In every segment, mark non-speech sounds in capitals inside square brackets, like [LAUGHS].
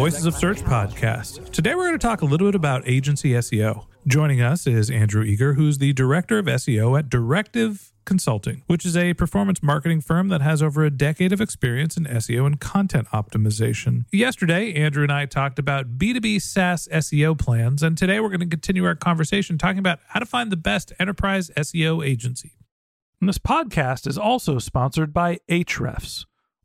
Voices of Search podcast. Today we're going to talk a little bit about agency SEO. Joining us is Andrew Eagar, who's the director of SEO at Directive Consulting, which is a performance marketing firm that has over a decade of experience in SEO and content optimization. Yesterday, Andrew and I talked about B2B SaaS SEO plans, and today we're going to continue our conversation talking about how to find the best enterprise SEO agency. And this podcast is also sponsored by Ahrefs.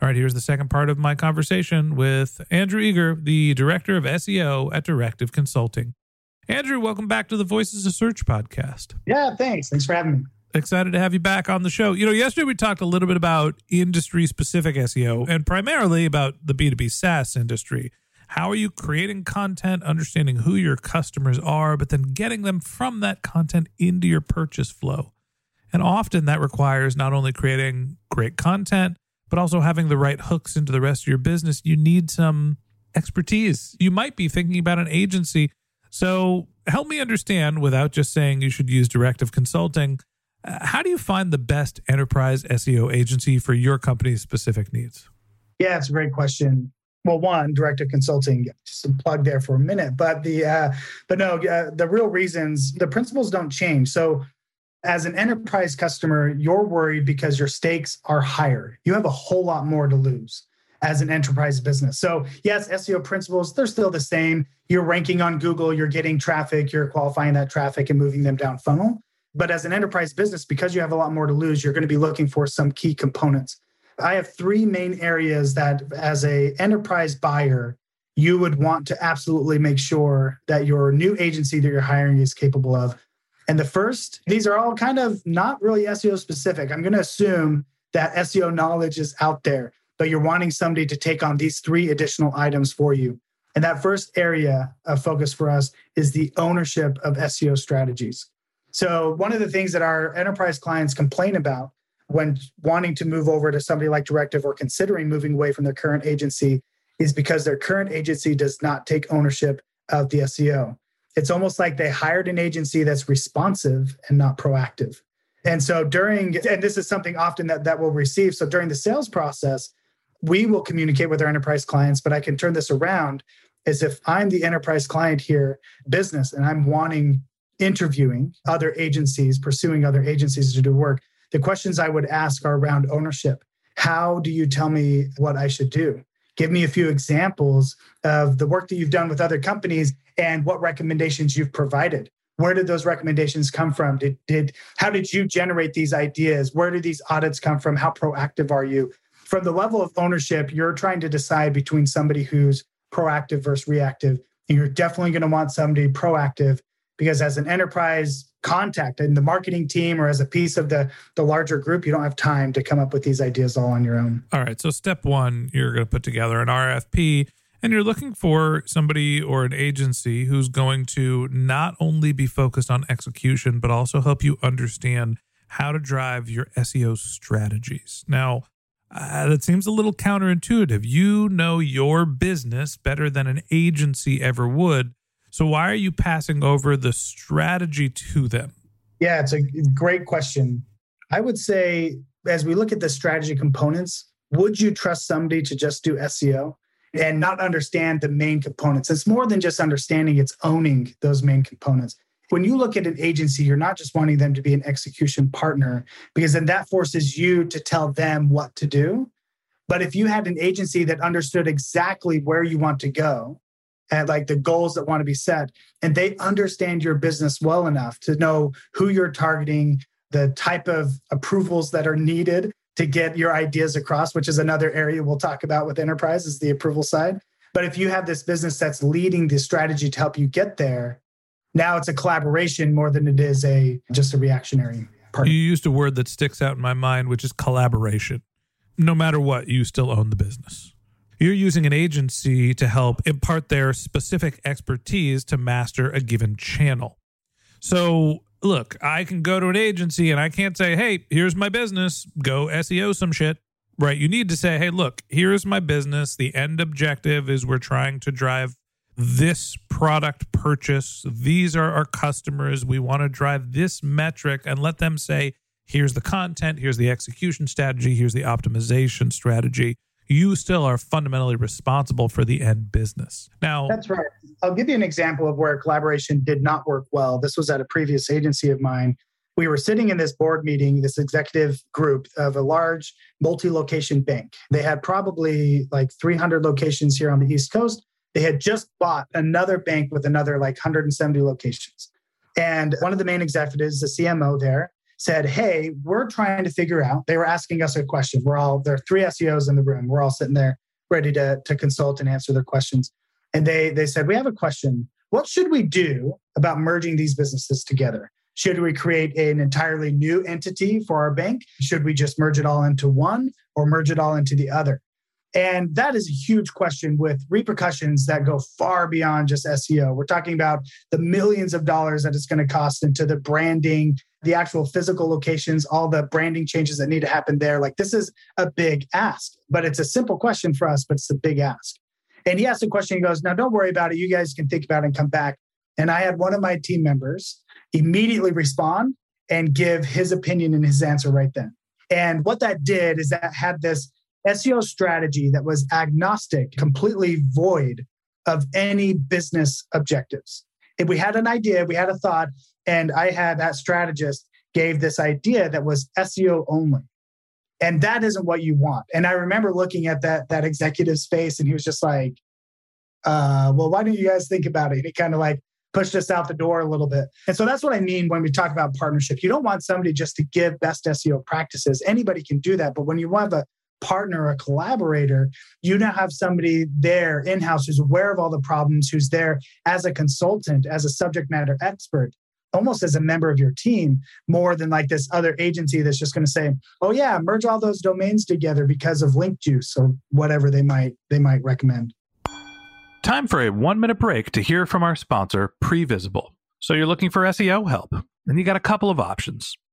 All right, here's the second part of my conversation with Andrew Eagar, the director of SEO at Directive Consulting. Andrew, welcome back to the Voices of Search podcast. Yeah, thanks. Thanks for having me. Excited to have you back on the show. You know, yesterday we talked a little bit about industry specific SEO and primarily about the B2B SaaS industry. How are you creating content, understanding who your customers are, but then getting them from that content into your purchase flow? And often that requires not only creating great content, but also having the right hooks into the rest of your business. You need some expertise. You might be thinking about an agency. So help me understand without just saying you should use directive consulting. uh, How do you find the best enterprise SEO agency for your company's specific needs? Yeah, it's a great question. Well, one, directive consulting, just a plug there for a minute, but the uh, but no, uh, the real reasons, the principles don't change. So, as an enterprise customer, you're worried because your stakes are higher. You have a whole lot more to lose as an enterprise business. So, yes, SEO principles, they're still the same. You're ranking on Google, you're getting traffic, you're qualifying that traffic and moving them down funnel. But as an enterprise business, because you have a lot more to lose, you're going to be looking for some key components. I have three main areas that as a enterprise buyer, you would want to absolutely make sure that your new agency that you're hiring is capable of. And the first, these are all kind of not really SEO specific. I'm going to assume that SEO knowledge is out there, but you're wanting somebody to take on these three additional items for you. And that first area of focus for us is the ownership of SEO strategies. So, one of the things that our enterprise clients complain about when wanting to move over to somebody like Directive or considering moving away from their current agency is because their current agency does not take ownership of the SEO. It's almost like they hired an agency that's responsive and not proactive. And so during, and this is something often that, that we'll receive. So during the sales process, we will communicate with our enterprise clients, but I can turn this around as if I'm the enterprise client here, business, and I'm wanting interviewing other agencies, pursuing other agencies to do work. The questions I would ask are around ownership. How do you tell me what I should do? Give me a few examples of the work that you've done with other companies and what recommendations you've provided. Where did those recommendations come from? Did, did how did you generate these ideas? Where did these audits come from? How proactive are you? From the level of ownership, you're trying to decide between somebody who's proactive versus reactive. And you're definitely going to want somebody proactive because as an enterprise contact in the marketing team or as a piece of the the larger group you don't have time to come up with these ideas all on your own all right so step one you're going to put together an rfp and you're looking for somebody or an agency who's going to not only be focused on execution but also help you understand how to drive your seo strategies now uh, that seems a little counterintuitive you know your business better than an agency ever would so why are you passing over the strategy to them? Yeah, it's a great question. I would say as we look at the strategy components, would you trust somebody to just do SEO and not understand the main components? It's more than just understanding, it's owning those main components. When you look at an agency, you're not just wanting them to be an execution partner, because then that forces you to tell them what to do. But if you had an agency that understood exactly where you want to go and like the goals that want to be set and they understand your business well enough to know who you're targeting the type of approvals that are needed to get your ideas across which is another area we'll talk about with enterprise is the approval side but if you have this business that's leading the strategy to help you get there now it's a collaboration more than it is a just a reactionary part. you used a word that sticks out in my mind which is collaboration no matter what you still own the business you're using an agency to help impart their specific expertise to master a given channel. So, look, I can go to an agency and I can't say, hey, here's my business, go SEO some shit. Right. You need to say, hey, look, here's my business. The end objective is we're trying to drive this product purchase. These are our customers. We want to drive this metric and let them say, here's the content, here's the execution strategy, here's the optimization strategy you still are fundamentally responsible for the end business. Now, that's right. I'll give you an example of where collaboration did not work well. This was at a previous agency of mine. We were sitting in this board meeting, this executive group of a large multi location bank. They had probably like 300 locations here on the East Coast. They had just bought another bank with another like 170 locations. And one of the main executives, the CMO there, said, Hey, we're trying to figure out. They were asking us a question. We're all, there are three SEOs in the room. We're all sitting there ready to, to consult and answer their questions. And they, they said, We have a question. What should we do about merging these businesses together? Should we create an entirely new entity for our bank? Should we just merge it all into one or merge it all into the other? And that is a huge question with repercussions that go far beyond just SEO. We're talking about the millions of dollars that it's going to cost into the branding, the actual physical locations, all the branding changes that need to happen there. Like this is a big ask, but it's a simple question for us, but it's a big ask. And he asked a question. He goes, Now don't worry about it. You guys can think about it and come back. And I had one of my team members immediately respond and give his opinion and his answer right then. And what that did is that had this SEO strategy that was agnostic, completely void of any business objectives. If we had an idea, we had a thought, and I had that strategist gave this idea that was SEO only. And that isn't what you want. And I remember looking at that that executive's face, and he was just like, uh, well, why don't you guys think about it? And he kind of like pushed us out the door a little bit. And so that's what I mean when we talk about partnership. You don't want somebody just to give best SEO practices. Anybody can do that. But when you have a partner, a collaborator, you now have somebody there in house who's aware of all the problems, who's there as a consultant, as a subject matter expert, almost as a member of your team, more than like this other agency that's just going to say, "Oh yeah, merge all those domains together because of link juice or whatever they might they might recommend." Time for a one minute break to hear from our sponsor, Previsible. So you're looking for SEO help, and you got a couple of options.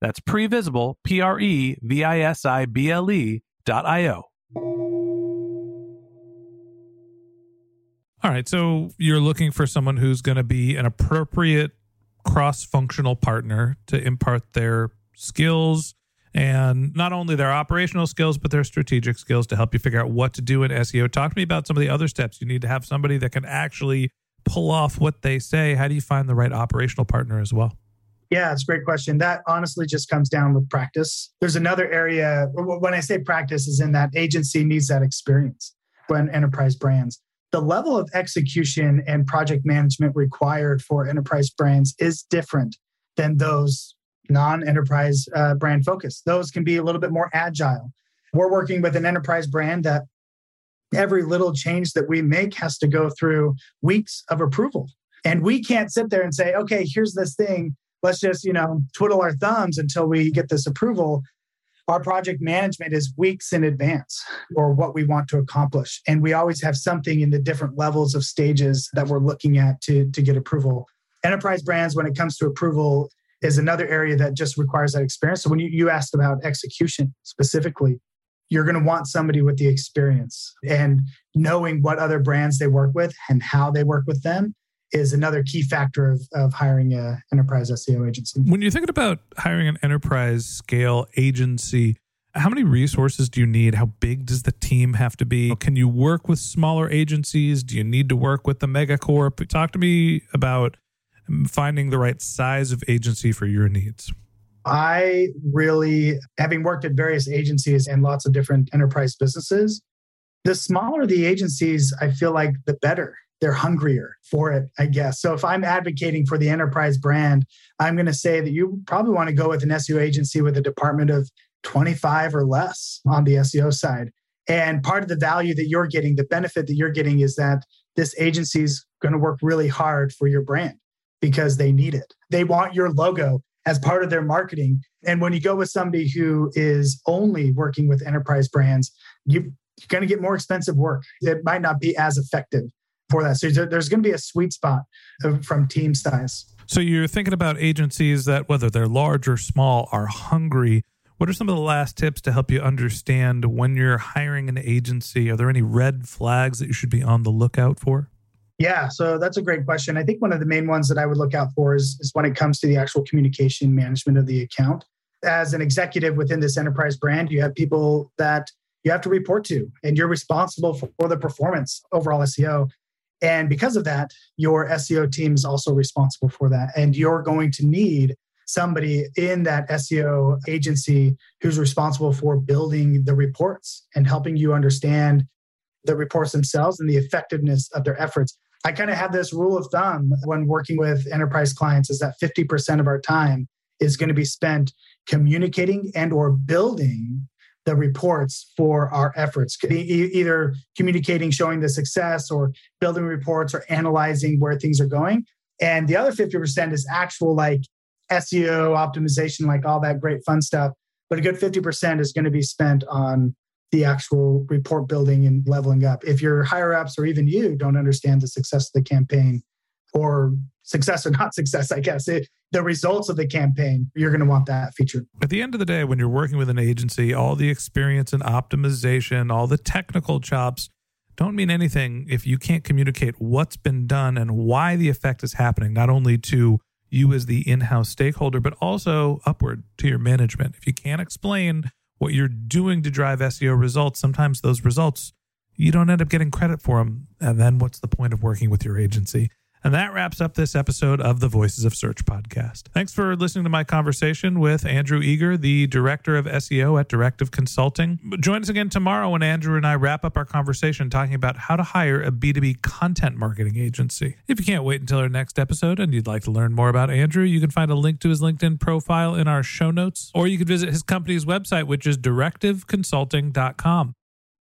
That's previsible, P R E V I S I B L E dot I O. All right. So you're looking for someone who's going to be an appropriate cross functional partner to impart their skills and not only their operational skills, but their strategic skills to help you figure out what to do in SEO. Talk to me about some of the other steps. You need to have somebody that can actually pull off what they say. How do you find the right operational partner as well? Yeah, it's a great question. That honestly just comes down with practice. There's another area, when I say practice, is in that agency needs that experience when enterprise brands. The level of execution and project management required for enterprise brands is different than those non enterprise uh, brand focus. Those can be a little bit more agile. We're working with an enterprise brand that every little change that we make has to go through weeks of approval. And we can't sit there and say, okay, here's this thing let's just, you know, twiddle our thumbs until we get this approval. Our project management is weeks in advance or what we want to accomplish. And we always have something in the different levels of stages that we're looking at to, to get approval. Enterprise brands, when it comes to approval, is another area that just requires that experience. So when you, you asked about execution specifically, you're going to want somebody with the experience and knowing what other brands they work with and how they work with them is another key factor of, of hiring an enterprise SEO agency. When you're thinking about hiring an enterprise scale agency, how many resources do you need? How big does the team have to be? Can you work with smaller agencies? Do you need to work with the megacorp? Talk to me about finding the right size of agency for your needs. I really, having worked at various agencies and lots of different enterprise businesses, the smaller the agencies, I feel like the better they're hungrier for it, I guess. So if I'm advocating for the enterprise brand, I'm going to say that you probably want to go with an SEO agency with a department of 25 or less on the SEO side. And part of the value that you're getting, the benefit that you're getting is that this agency is going to work really hard for your brand because they need it. They want your logo as part of their marketing. And when you go with somebody who is only working with enterprise brands, you, you're going to get more expensive work. It might not be as effective for that. So there's going to be a sweet spot from team size. So you're thinking about agencies that, whether they're large or small, are hungry. What are some of the last tips to help you understand when you're hiring an agency? Are there any red flags that you should be on the lookout for? Yeah, so that's a great question. I think one of the main ones that I would look out for is, is when it comes to the actual communication management of the account. As an executive within this enterprise brand, you have people that you have to report to, and you're responsible for the performance overall SEO. And because of that, your SEO team is also responsible for that. And you're going to need somebody in that SEO agency who's responsible for building the reports and helping you understand the reports themselves and the effectiveness of their efforts. I kind of have this rule of thumb when working with enterprise clients is that 50% of our time is going to be spent communicating and or building the reports for our efforts, either communicating, showing the success, or building reports, or analyzing where things are going. And the other 50% is actual like SEO optimization, like all that great fun stuff. But a good 50% is going to be spent on the actual report building and leveling up. If your higher ups or even you don't understand the success of the campaign, or success or not [LAUGHS] success, I guess, it, the results of the campaign, you're going to want that feature. At the end of the day, when you're working with an agency, all the experience and optimization, all the technical chops don't mean anything if you can't communicate what's been done and why the effect is happening, not only to you as the in house stakeholder, but also upward to your management. If you can't explain what you're doing to drive SEO results, sometimes those results you don't end up getting credit for them. And then what's the point of working with your agency? And that wraps up this episode of the Voices of Search podcast. Thanks for listening to my conversation with Andrew Eagar, the director of SEO at Directive Consulting. Join us again tomorrow when Andrew and I wrap up our conversation talking about how to hire a B2B content marketing agency. If you can't wait until our next episode and you'd like to learn more about Andrew, you can find a link to his LinkedIn profile in our show notes, or you can visit his company's website, which is directiveconsulting.com.